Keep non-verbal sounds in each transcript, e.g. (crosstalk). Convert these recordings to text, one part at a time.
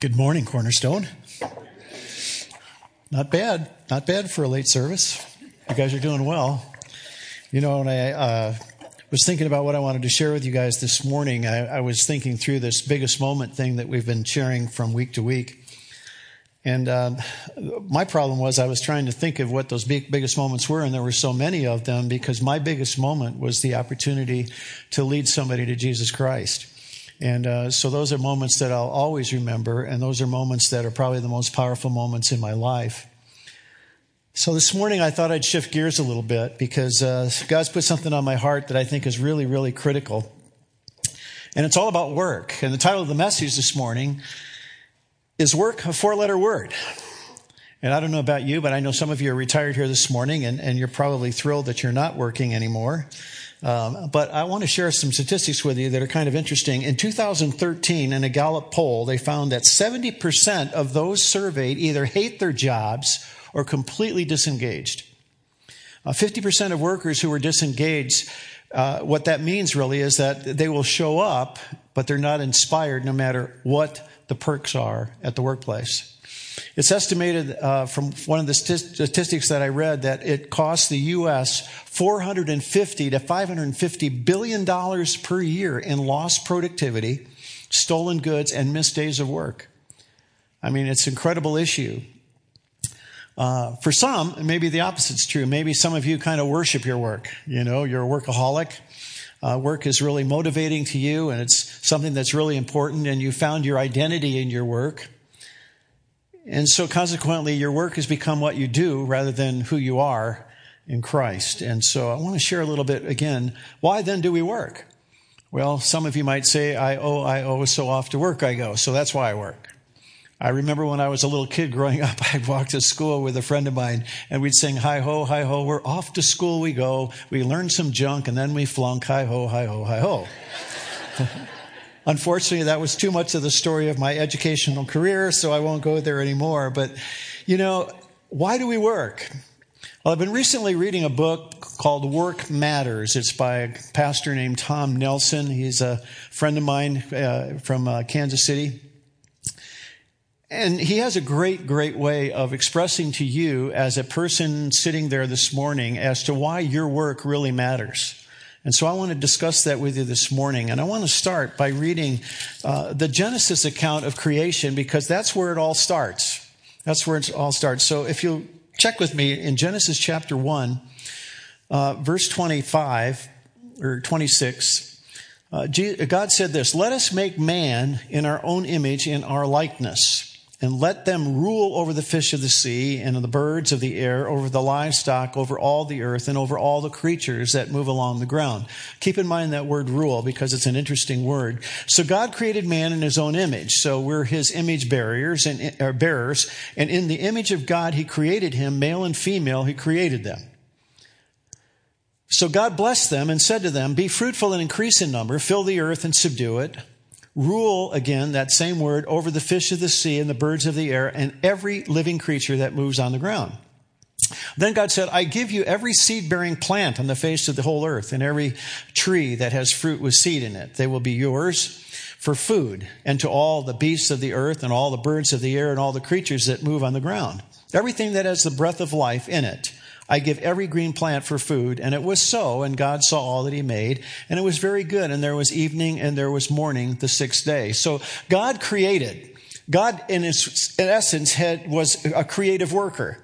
Good morning, Cornerstone. Not bad. Not bad for a late service. You guys are doing well. You know, when I uh, was thinking about what I wanted to share with you guys this morning, I, I, was thinking through this biggest moment thing that we've been sharing from week to week. And um, my problem was I was trying to think of what those big, biggest moments were, and there were so many of them because my biggest moment was the opportunity to lead somebody to Jesus Christ. And uh, so those are moments that I'll always remember, and those are moments that are probably the most powerful moments in my life. So this morning I thought I'd shift gears a little bit because uh, God's put something on my heart that I think is really, really critical. And it's all about work. And the title of the message this morning is Work, a four letter word. And I don't know about you, but I know some of you are retired here this morning and, and you're probably thrilled that you're not working anymore. Um, but I want to share some statistics with you that are kind of interesting. In 2013, in a Gallup poll, they found that 70% of those surveyed either hate their jobs or completely disengaged. Uh, 50% of workers who were disengaged, uh, what that means really is that they will show up, but they're not inspired no matter what the perks are at the workplace. It's estimated uh, from one of the statistics that I read that it costs the U.S. 450 to 550 billion dollars per year in lost productivity, stolen goods, and missed days of work. I mean, it's an incredible issue. Uh, for some, maybe the opposite's true. Maybe some of you kind of worship your work. You know, you're a workaholic. Uh, work is really motivating to you, and it's something that's really important, and you found your identity in your work. And so consequently, your work has become what you do rather than who you are in Christ. And so I want to share a little bit again. Why then do we work? Well, some of you might say, I owe, I owe, so off to work I go. So that's why I work. I remember when I was a little kid growing (laughs) up, I'd walk to school with a friend of mine and we'd sing, hi ho, hi ho, we're off to school we go. We learn some junk and then we flunk, hi ho, hi ho, hi ho. (laughs) Unfortunately, that was too much of the story of my educational career, so I won't go there anymore. But, you know, why do we work? Well, I've been recently reading a book called Work Matters. It's by a pastor named Tom Nelson. He's a friend of mine uh, from uh, Kansas City. And he has a great, great way of expressing to you as a person sitting there this morning as to why your work really matters. And so I want to discuss that with you this morning. And I want to start by reading uh, the Genesis account of creation because that's where it all starts. That's where it all starts. So if you'll check with me in Genesis chapter 1, uh, verse 25 or 26, uh, God said this Let us make man in our own image, in our likeness and let them rule over the fish of the sea and the birds of the air, over the livestock, over all the earth, and over all the creatures that move along the ground. Keep in mind that word rule because it's an interesting word. So God created man in his own image. So we're his image bearers and uh, bearers. And in the image of God, he created him, male and female, he created them. So God blessed them and said to them, Be fruitful and increase in number, fill the earth and subdue it rule again, that same word, over the fish of the sea and the birds of the air and every living creature that moves on the ground. Then God said, I give you every seed bearing plant on the face of the whole earth and every tree that has fruit with seed in it. They will be yours for food and to all the beasts of the earth and all the birds of the air and all the creatures that move on the ground. Everything that has the breath of life in it. I give every green plant for food. And it was so, and God saw all that he made, and it was very good. And there was evening and there was morning the sixth day. So God created. God, in, his, in essence, had, was a creative worker.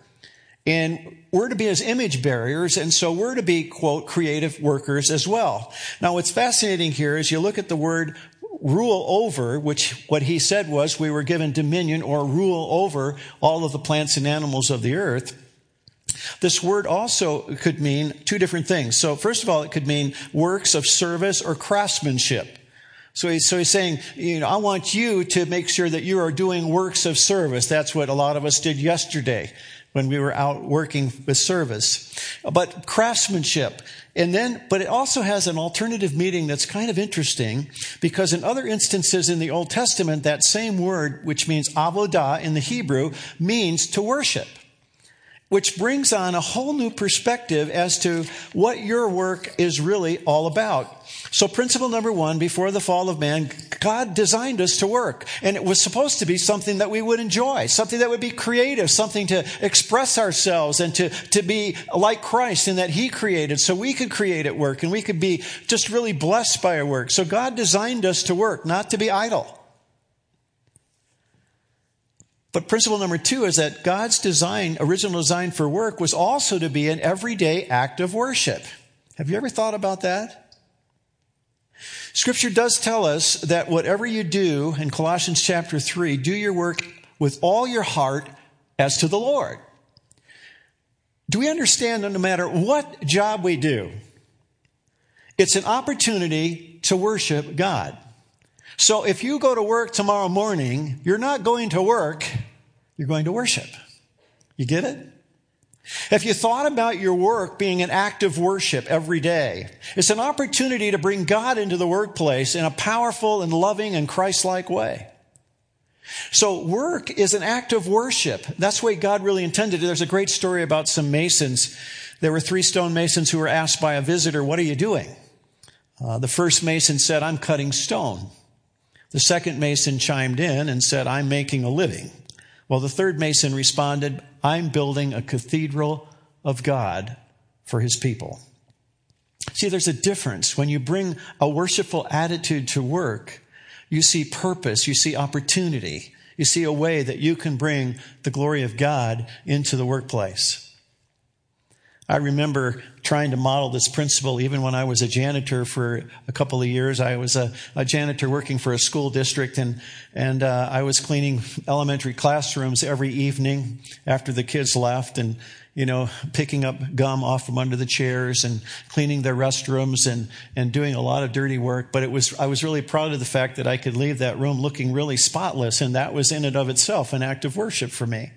And we're to be his image bearers, and so we're to be, quote, creative workers as well. Now, what's fascinating here is you look at the word rule over, which what he said was we were given dominion or rule over all of the plants and animals of the earth. This word also could mean two different things. So, first of all, it could mean works of service or craftsmanship. So he's, so he's saying, you know, I want you to make sure that you are doing works of service. That's what a lot of us did yesterday when we were out working with service. But craftsmanship. And then, but it also has an alternative meaning that's kind of interesting because in other instances in the Old Testament, that same word, which means avodah in the Hebrew, means to worship which brings on a whole new perspective as to what your work is really all about. So principle number one, before the fall of man, God designed us to work. And it was supposed to be something that we would enjoy, something that would be creative, something to express ourselves and to, to be like Christ in that He created so we could create at work and we could be just really blessed by our work. So God designed us to work, not to be idle. But principle number two is that God's design, original design for work, was also to be an everyday act of worship. Have you ever thought about that? Scripture does tell us that whatever you do in Colossians chapter 3, do your work with all your heart as to the Lord. Do we understand that no matter what job we do, it's an opportunity to worship God? So if you go to work tomorrow morning, you're not going to work, you're going to worship. You get it? If you thought about your work being an act of worship every day, it's an opportunity to bring God into the workplace in a powerful and loving and Christ-like way. So work is an act of worship. That's the way God really intended it. There's a great story about some masons. There were three stonemasons who were asked by a visitor, what are you doing? Uh, the first mason said, I'm cutting stone. The second mason chimed in and said, I'm making a living. Well, the third mason responded, I'm building a cathedral of God for his people. See, there's a difference. When you bring a worshipful attitude to work, you see purpose, you see opportunity, you see a way that you can bring the glory of God into the workplace. I remember trying to model this principle even when I was a janitor for a couple of years. I was a, a janitor working for a school district and, and uh, I was cleaning elementary classrooms every evening after the kids left and, you know, picking up gum off from under the chairs and cleaning their restrooms and, and doing a lot of dirty work. But it was, I was really proud of the fact that I could leave that room looking really spotless and that was in and of itself an act of worship for me.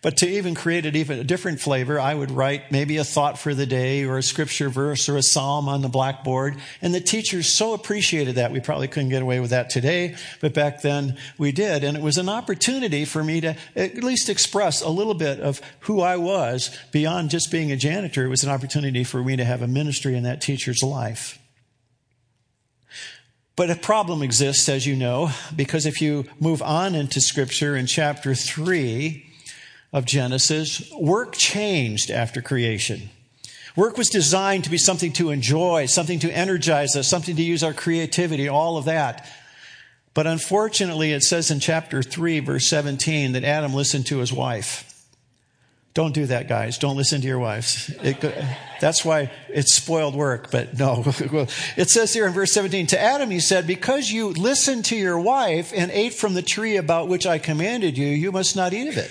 But to even create an even a different flavor, I would write maybe a thought for the day or a scripture verse or a psalm on the blackboard. And the teachers so appreciated that. We probably couldn't get away with that today, but back then we did. And it was an opportunity for me to at least express a little bit of who I was beyond just being a janitor. It was an opportunity for me to have a ministry in that teacher's life. But a problem exists, as you know, because if you move on into scripture in chapter 3, of Genesis, work changed after creation. Work was designed to be something to enjoy, something to energize us, something to use our creativity, all of that. But unfortunately, it says in chapter 3, verse 17, that Adam listened to his wife. Don't do that, guys. Don't listen to your wives. It, that's why it's spoiled work, but no. (laughs) it says here in verse 17, to Adam he said, because you listened to your wife and ate from the tree about which I commanded you, you must not eat of it.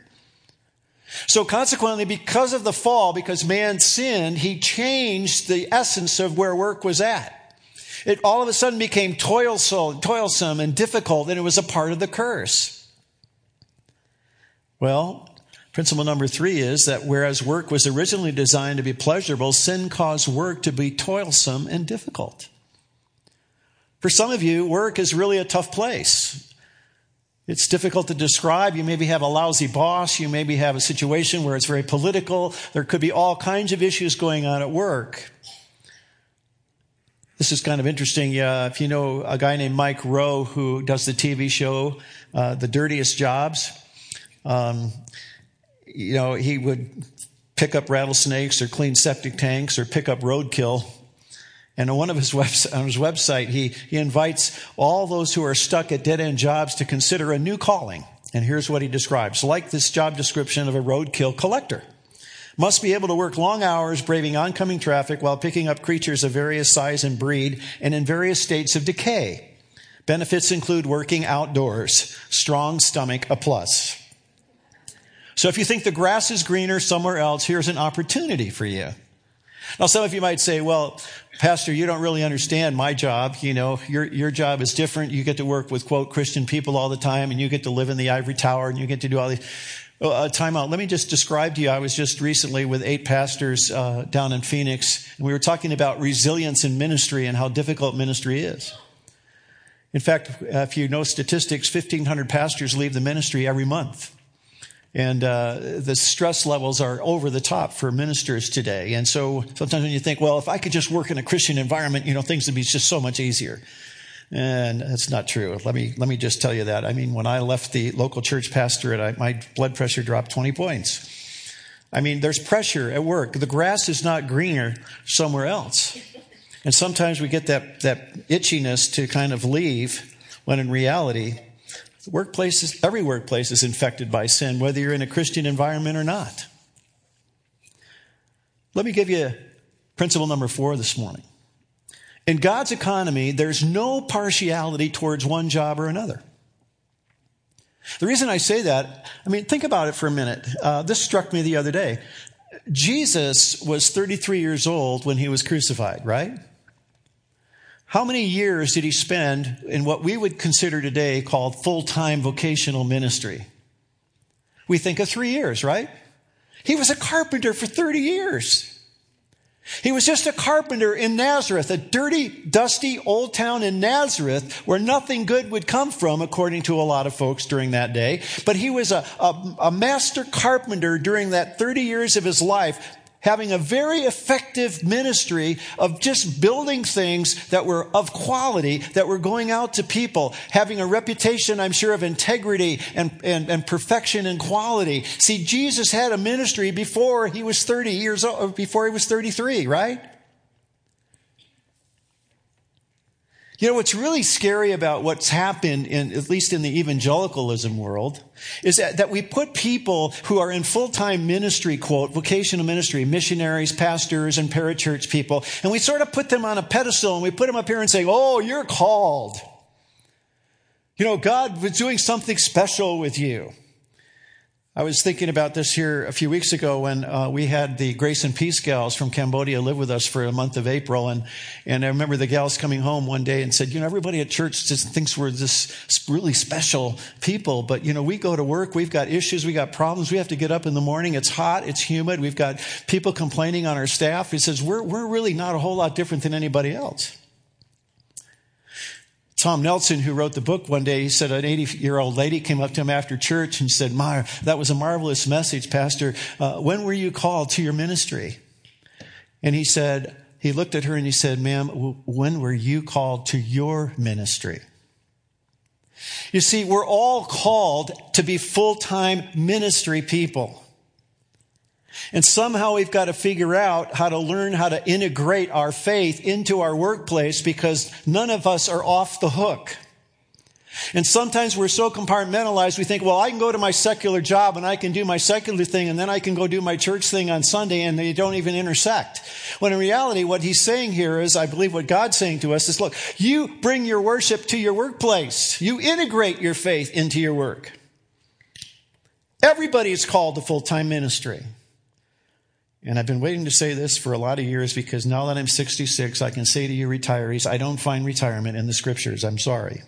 So consequently, because of the fall, because man sinned, he changed the essence of where work was at. It all of a sudden became toilsome, toilsome and difficult, and it was a part of the curse. Well, principle number three is that whereas work was originally designed to be pleasurable, sin caused work to be toilsome and difficult. For some of you, work is really a tough place. It's difficult to describe. You maybe have a lousy boss. You maybe have a situation where it's very political. There could be all kinds of issues going on at work. This is kind of interesting. Uh, if you know a guy named Mike Rowe who does the TV show, uh, The Dirtiest Jobs, um, you know, he would pick up rattlesnakes or clean septic tanks or pick up roadkill and on one of his (laughs) on his website, he, he invites all those who are stuck at dead end jobs to consider a new calling. And here's what he describes. Like this job description of a roadkill collector. Must be able to work long hours braving oncoming traffic while picking up creatures of various size and breed and in various states of decay. Benefits include working outdoors. Strong stomach, a plus. So if you think the grass is greener somewhere else, here's an opportunity for you. Now, some of you might say, well, Pastor, you don't really understand my job. You know, your, your job is different. You get to work with, quote, Christian people all the time, and you get to live in the ivory tower, and you get to do all these. Uh, time out. Let me just describe to you. I was just recently with eight pastors uh, down in Phoenix, and we were talking about resilience in ministry and how difficult ministry is. In fact, if you know statistics, 1,500 pastors leave the ministry every month. And uh, the stress levels are over the top for ministers today. And so sometimes when you think, well, if I could just work in a Christian environment, you know, things would be just so much easier. And that's not true. Let me, let me just tell you that. I mean, when I left the local church pastorate, I, my blood pressure dropped 20 points. I mean, there's pressure at work. The grass is not greener somewhere else. And sometimes we get that, that itchiness to kind of leave when in reality, Workplaces, every workplace is infected by sin, whether you're in a Christian environment or not. Let me give you principle number four this morning. In God's economy, there's no partiality towards one job or another. The reason I say that, I mean, think about it for a minute. Uh, this struck me the other day. Jesus was 33 years old when he was crucified, right? How many years did he spend in what we would consider today called full time vocational ministry? We think of three years, right? He was a carpenter for 30 years. He was just a carpenter in Nazareth, a dirty, dusty old town in Nazareth where nothing good would come from, according to a lot of folks during that day. But he was a, a, a master carpenter during that 30 years of his life, having a very effective ministry of just building things that were of quality, that were going out to people, having a reputation, I'm sure, of integrity and, and, and perfection and quality. See, Jesus had a ministry before he was 30 years old, before he was 33, right? You know, what's really scary about what's happened in, at least in the evangelicalism world, is that, that we put people who are in full-time ministry, quote, vocational ministry, missionaries, pastors, and parachurch people, and we sort of put them on a pedestal and we put them up here and say, oh, you're called. You know, God was doing something special with you. I was thinking about this here a few weeks ago when uh, we had the Grace and Peace gals from Cambodia live with us for a month of April, and and I remember the gals coming home one day and said, you know, everybody at church just thinks we're this really special people, but you know, we go to work, we've got issues, we got problems, we have to get up in the morning, it's hot, it's humid, we've got people complaining on our staff. He says we're we're really not a whole lot different than anybody else. Tom Nelson, who wrote the book one day, he said an 80 year old lady came up to him after church and said, Mar, that was a marvelous message, Pastor. Uh, when were you called to your ministry? And he said, he looked at her and he said, Ma'am, when were you called to your ministry? You see, we're all called to be full time ministry people. And somehow we've got to figure out how to learn how to integrate our faith into our workplace because none of us are off the hook. And sometimes we're so compartmentalized, we think, well, I can go to my secular job and I can do my secular thing and then I can go do my church thing on Sunday and they don't even intersect. When in reality, what he's saying here is, I believe what God's saying to us is, look, you bring your worship to your workplace. You integrate your faith into your work. Everybody is called to full-time ministry. And I've been waiting to say this for a lot of years because now that I'm 66, I can say to you retirees, I don't find retirement in the scriptures. I'm sorry.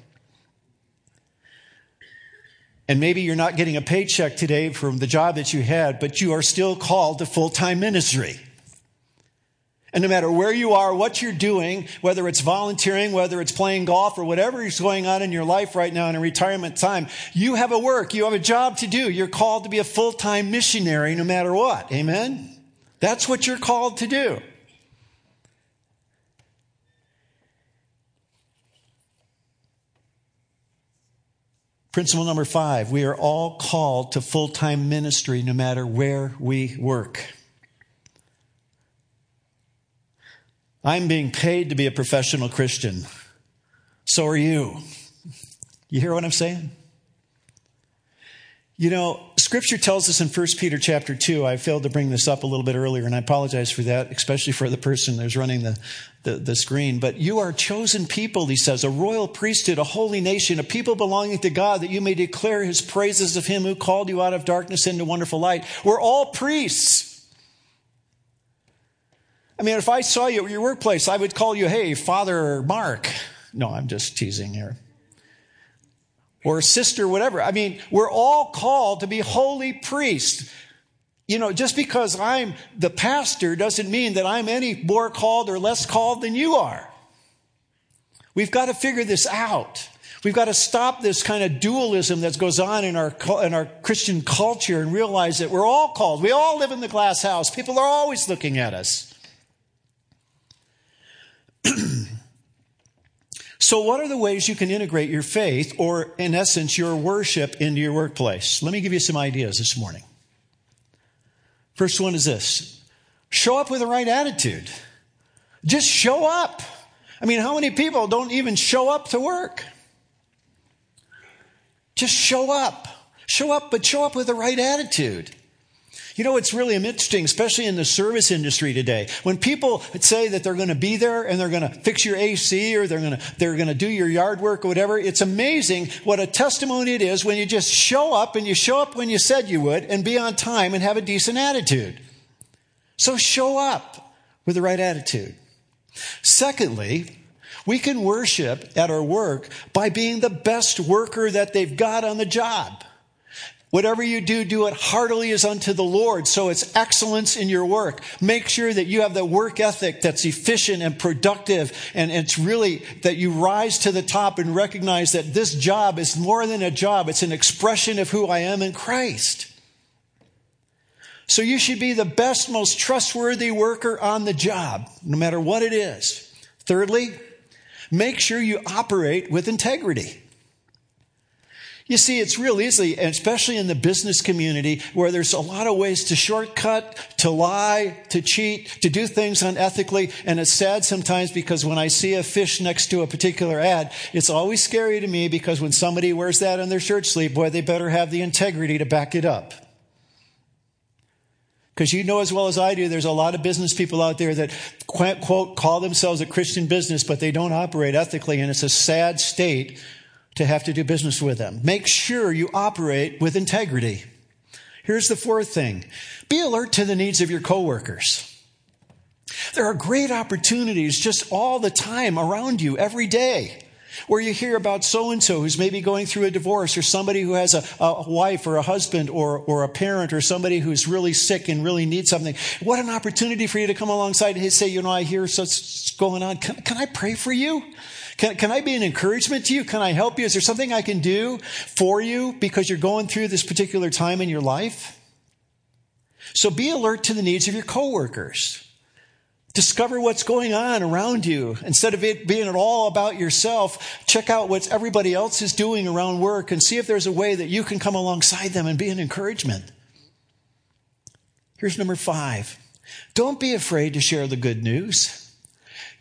And maybe you're not getting a paycheck today from the job that you had, but you are still called to full time ministry. And no matter where you are, what you're doing, whether it's volunteering, whether it's playing golf, or whatever is going on in your life right now in a retirement time, you have a work, you have a job to do. You're called to be a full time missionary no matter what. Amen? That's what you're called to do. Principle number five we are all called to full time ministry no matter where we work. I'm being paid to be a professional Christian. So are you. You hear what I'm saying? You know, scripture tells us in 1 Peter chapter 2, I failed to bring this up a little bit earlier, and I apologize for that, especially for the person who's running the, the, the, screen. But you are chosen people, he says, a royal priesthood, a holy nation, a people belonging to God, that you may declare his praises of him who called you out of darkness into wonderful light. We're all priests. I mean, if I saw you at your workplace, I would call you, hey, Father Mark. No, I'm just teasing here. Or sister, whatever. I mean, we're all called to be holy priests. You know, just because I'm the pastor doesn't mean that I'm any more called or less called than you are. We've got to figure this out. We've got to stop this kind of dualism that goes on in our, in our Christian culture and realize that we're all called. We all live in the glass house. People are always looking at us. (clears throat) so, what are the ways you can integrate your faith, or in essence, your worship, into your workplace? Let me give you some ideas this morning. First one is this show up with the right attitude. Just show up. I mean, how many people don't even show up to work? Just show up. Show up, but show up with the right attitude. You know, it's really interesting, especially in the service industry today. When people say that they're going to be there and they're going to fix your AC or they're going to, they're going to do your yard work or whatever, it's amazing what a testimony it is when you just show up and you show up when you said you would and be on time and have a decent attitude. So show up with the right attitude. Secondly, we can worship at our work by being the best worker that they've got on the job. Whatever you do, do it heartily as unto the Lord. So it's excellence in your work. Make sure that you have the work ethic that's efficient and productive. And it's really that you rise to the top and recognize that this job is more than a job. It's an expression of who I am in Christ. So you should be the best, most trustworthy worker on the job, no matter what it is. Thirdly, make sure you operate with integrity. You see, it's real easy, especially in the business community where there's a lot of ways to shortcut, to lie, to cheat, to do things unethically. And it's sad sometimes because when I see a fish next to a particular ad, it's always scary to me because when somebody wears that on their shirt sleeve, boy, they better have the integrity to back it up. Because you know as well as I do, there's a lot of business people out there that, quote, call themselves a Christian business, but they don't operate ethically, and it's a sad state to have to do business with them. Make sure you operate with integrity. Here's the fourth thing be alert to the needs of your coworkers. There are great opportunities just all the time around you every day where you hear about so and so who's maybe going through a divorce or somebody who has a, a, wife or a husband or, or a parent or somebody who's really sick and really needs something. What an opportunity for you to come alongside and say, you know, I hear what's going on. Can, can I pray for you? Can, can I be an encouragement to you? Can I help you? Is there something I can do for you because you're going through this particular time in your life? So be alert to the needs of your coworkers. Discover what's going on around you. Instead of it being all about yourself, check out what everybody else is doing around work and see if there's a way that you can come alongside them and be an encouragement. Here's number five. Don't be afraid to share the good news.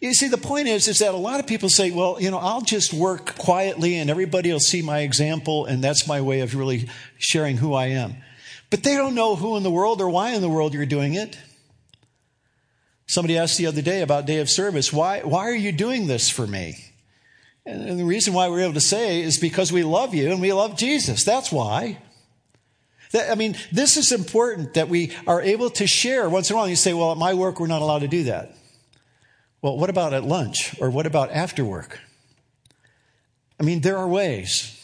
You see, the point is, is that a lot of people say, well, you know, I'll just work quietly and everybody will see my example and that's my way of really sharing who I am. But they don't know who in the world or why in the world you're doing it. Somebody asked the other day about day of service, why, why are you doing this for me? And the reason why we're able to say is because we love you and we love Jesus. That's why. That, I mean, this is important that we are able to share. Once in a while, you say, well, at my work, we're not allowed to do that. Well, what about at lunch? Or what about after work? I mean, there are ways.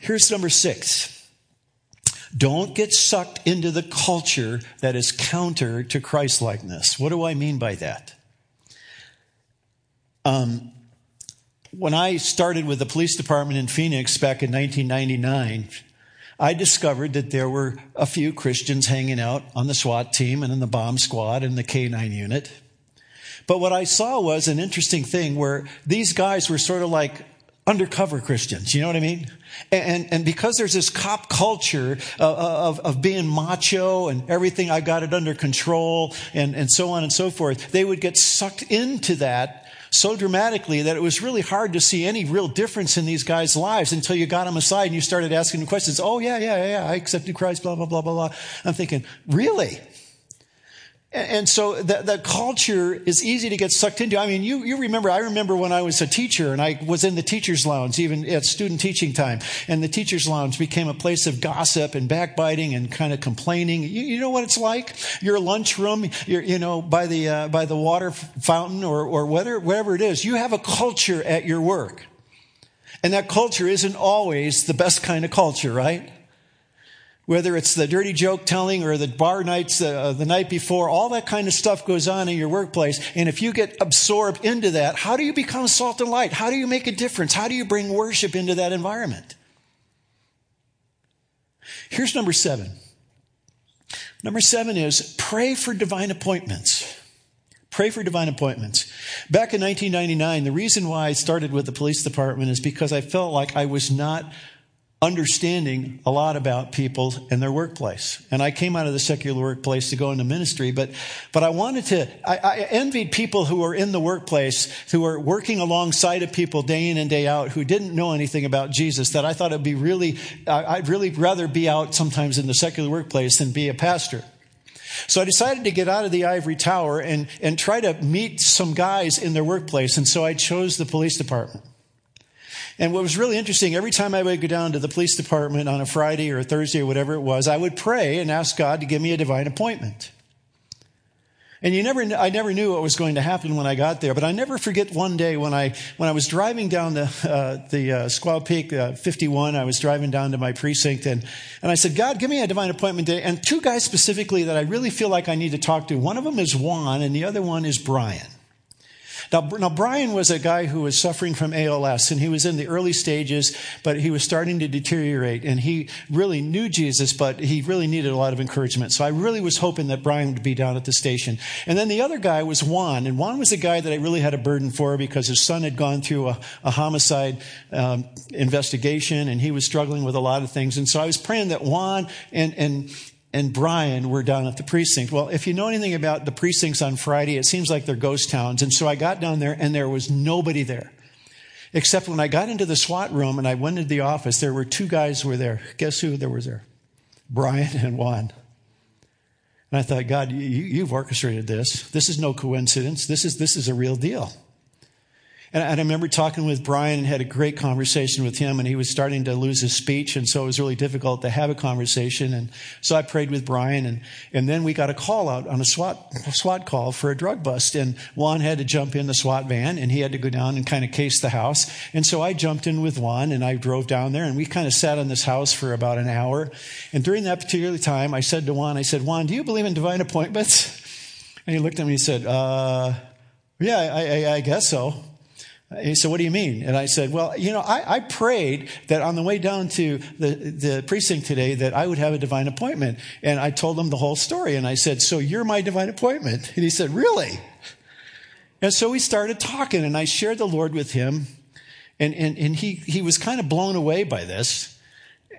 Here's number six. Don't get sucked into the culture that is counter to Christlikeness. What do I mean by that? Um, when I started with the police department in Phoenix back in 1999, I discovered that there were a few Christians hanging out on the SWAT team and in the bomb squad and the K9 unit. But what I saw was an interesting thing where these guys were sort of like undercover Christians. You know what I mean? And, and because there's this cop culture of, of, of, being macho and everything, I got it under control and, and so on and so forth, they would get sucked into that so dramatically that it was really hard to see any real difference in these guys' lives until you got them aside and you started asking them questions. Oh, yeah, yeah, yeah, I accepted Christ, blah, blah, blah, blah, blah. I'm thinking, really? And so the culture is easy to get sucked into. I mean, you, you remember, I remember when I was a teacher and I was in the teacher's lounge, even at student teaching time, and the teacher's lounge became a place of gossip and backbiting and kind of complaining. You, you know what it's like? Your lunchroom, you know, by the, uh, by the water fountain or, or whatever, whatever it is, you have a culture at your work. And that culture isn't always the best kind of culture, right? Whether it's the dirty joke telling or the bar nights uh, the night before, all that kind of stuff goes on in your workplace. And if you get absorbed into that, how do you become salt and light? How do you make a difference? How do you bring worship into that environment? Here's number seven. Number seven is pray for divine appointments. Pray for divine appointments. Back in 1999, the reason why I started with the police department is because I felt like I was not understanding a lot about people and their workplace. And I came out of the secular workplace to go into ministry, but, but I wanted to, I, I envied people who were in the workplace, who were working alongside of people day in and day out who didn't know anything about Jesus, that I thought it'd be really, I'd really rather be out sometimes in the secular workplace than be a pastor. So I decided to get out of the ivory tower and, and try to meet some guys in their workplace. And so I chose the police department. And what was really interesting, every time I would go down to the police department on a Friday or a Thursday or whatever it was, I would pray and ask God to give me a divine appointment. And you never, I never knew what was going to happen when I got there, but I never forget one day when I, when I was driving down the, (laughs) uh, the uh, Squaw Peak uh, 51, I was driving down to my precinct and, and I said, God, give me a divine appointment day. And two guys specifically that I really feel like I need to talk to. One of them is Juan and the other one is Brian. Now, now, Brian was a guy who was suffering from ALS, and he was in the early stages, but he was starting to deteriorate, and he really knew Jesus, but he really needed a lot of encouragement. So I really was hoping that Brian would be down at the station. And then the other guy was Juan, and Juan was a guy that I really had a burden for because his son had gone through a, a homicide um, investigation, and he was struggling with a lot of things. And so I was praying that Juan and, and and Brian were down at the precinct. Well, if you know anything about the precincts on Friday, it seems like they're ghost towns. And so I got down there and there was nobody there. Except when I got into the SWAT room and I went into the office, there were two guys were there. Guess who there was there? Brian and Juan. And I thought, God, you, you've orchestrated this. This is no coincidence. This is, this is a real deal. And I remember talking with Brian and had a great conversation with him, and he was starting to lose his speech, and so it was really difficult to have a conversation. And so I prayed with Brian, and, and then we got a call out on a SWAT, SWAT call for a drug bust. And Juan had to jump in the SWAT van, and he had to go down and kind of case the house. And so I jumped in with Juan, and I drove down there, and we kind of sat in this house for about an hour. And during that particular time, I said to Juan, I said, Juan, do you believe in divine appointments? And he looked at me and he said, uh, yeah, I, I, I guess so. He said, What do you mean? And I said, Well, you know, I, I, prayed that on the way down to the, the precinct today that I would have a divine appointment. And I told him the whole story. And I said, So you're my divine appointment? And he said, Really? And so we started talking, and I shared the Lord with him. And, and, and he, he was kind of blown away by this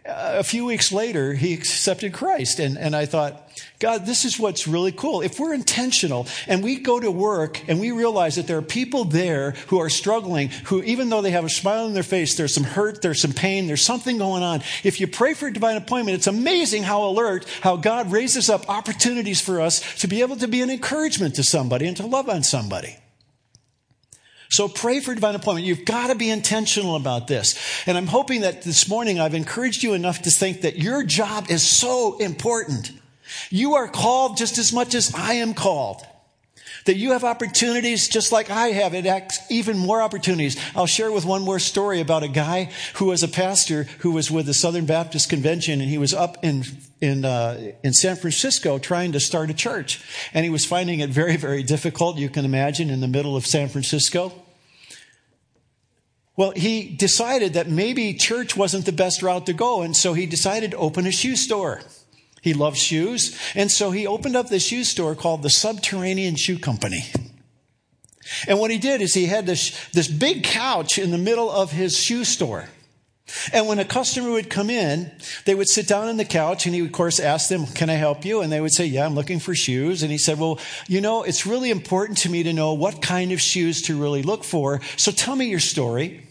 a few weeks later, he accepted Christ. And, and I thought, God, this is what's really cool. If we're intentional and we go to work and we realize that there are people there who are struggling, who, even though they have a smile on their face, there's some hurt, there's some pain, there's something going on. If you pray for a divine appointment, it's amazing how alert, how God raises up opportunities for us to be able to be an encouragement to somebody and to love on somebody. So pray for divine appointment. You've got to be intentional about this. And I'm hoping that this morning I've encouraged you enough to think that your job is so important. You are called just as much as I am called. That you have opportunities just like I have, it acts even more opportunities. I'll share with one more story about a guy who was a pastor who was with the Southern Baptist Convention and he was up in in uh, in San Francisco trying to start a church, and he was finding it very very difficult. You can imagine in the middle of San Francisco. Well, he decided that maybe church wasn't the best route to go, and so he decided to open a shoe store. He loves shoes, and so he opened up this shoe store called the Subterranean Shoe Company. And what he did is he had this, this big couch in the middle of his shoe store. And when a customer would come in, they would sit down on the couch and he would, of course, ask them, Can I help you? And they would say, Yeah, I'm looking for shoes. And he said, Well, you know, it's really important to me to know what kind of shoes to really look for. So tell me your story.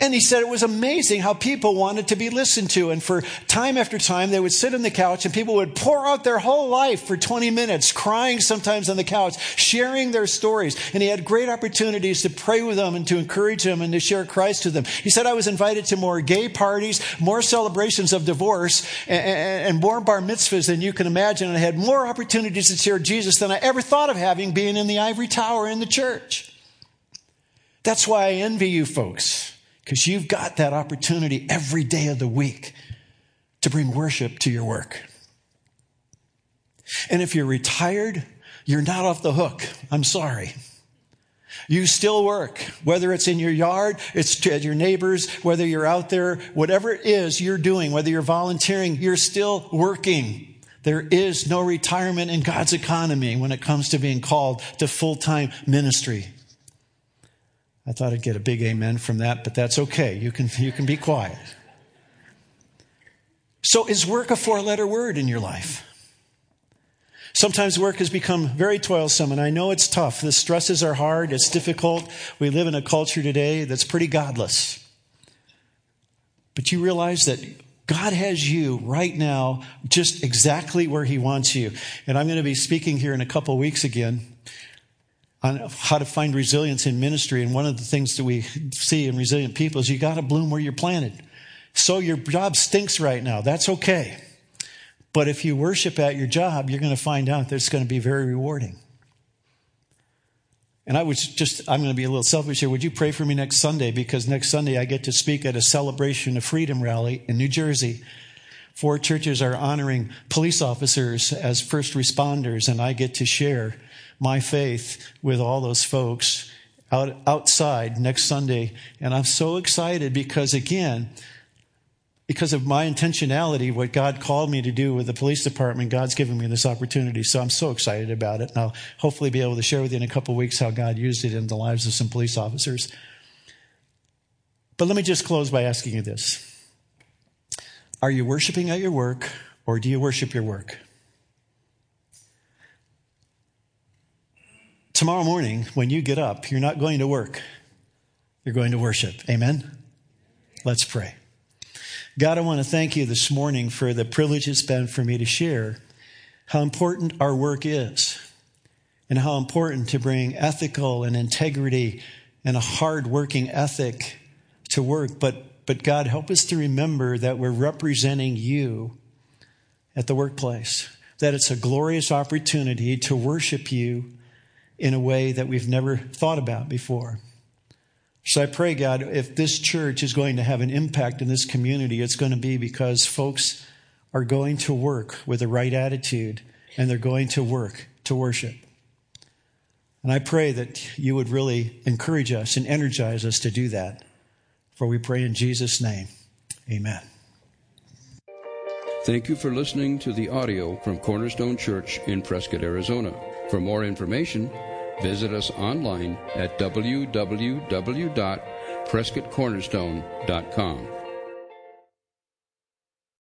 And he said it was amazing how people wanted to be listened to. And for time after time, they would sit on the couch and people would pour out their whole life for 20 minutes, crying sometimes on the couch, sharing their stories. And he had great opportunities to pray with them and to encourage them and to share Christ with them. He said, I was invited to more gay parties, more celebrations of divorce, and, more bar mitzvahs than you can imagine. And I had more opportunities to share Jesus than I ever thought of having being in the ivory tower in the church. That's why I envy you folks because you've got that opportunity every day of the week to bring worship to your work. And if you're retired, you're not off the hook. I'm sorry. You still work, whether it's in your yard, it's at your neighbors, whether you're out there, whatever it is you're doing, whether you're volunteering, you're still working. There is no retirement in God's economy when it comes to being called to full time ministry. I thought I'd get a big amen from that, but that's okay. You can, you can be quiet. So, is work a four letter word in your life? Sometimes work has become very toilsome, and I know it's tough. The stresses are hard, it's difficult. We live in a culture today that's pretty godless. But you realize that God has you right now just exactly where He wants you. And I'm going to be speaking here in a couple weeks again on how to find resilience in ministry. And one of the things that we see in resilient people is you got to bloom where you're planted. So your job stinks right now. That's okay. But if you worship at your job, you're going to find out that it's going to be very rewarding. And I was just, I'm going to be a little selfish here. Would you pray for me next Sunday? Because next Sunday I get to speak at a celebration of freedom rally in New Jersey. Four churches are honoring police officers as first responders, and I get to share my faith with all those folks out, outside next Sunday. And I'm so excited because, again, because of my intentionality, what God called me to do with the police department, God's given me this opportunity. So I'm so excited about it. And I'll hopefully be able to share with you in a couple weeks how God used it in the lives of some police officers. But let me just close by asking you this Are you worshiping at your work or do you worship your work? Tomorrow morning, when you get up, you're not going to work. You're going to worship. Amen? Let's pray. God, I want to thank you this morning for the privilege it's been for me to share how important our work is and how important to bring ethical and integrity and a hard working ethic to work. But, but God, help us to remember that we're representing you at the workplace, that it's a glorious opportunity to worship you in a way that we've never thought about before. So I pray, God, if this church is going to have an impact in this community, it's going to be because folks are going to work with the right attitude and they're going to work to worship. And I pray that you would really encourage us and energize us to do that. For we pray in Jesus' name. Amen. Thank you for listening to the audio from Cornerstone Church in Prescott, Arizona. For more information, visit us online at www.prescottcornerstone.com.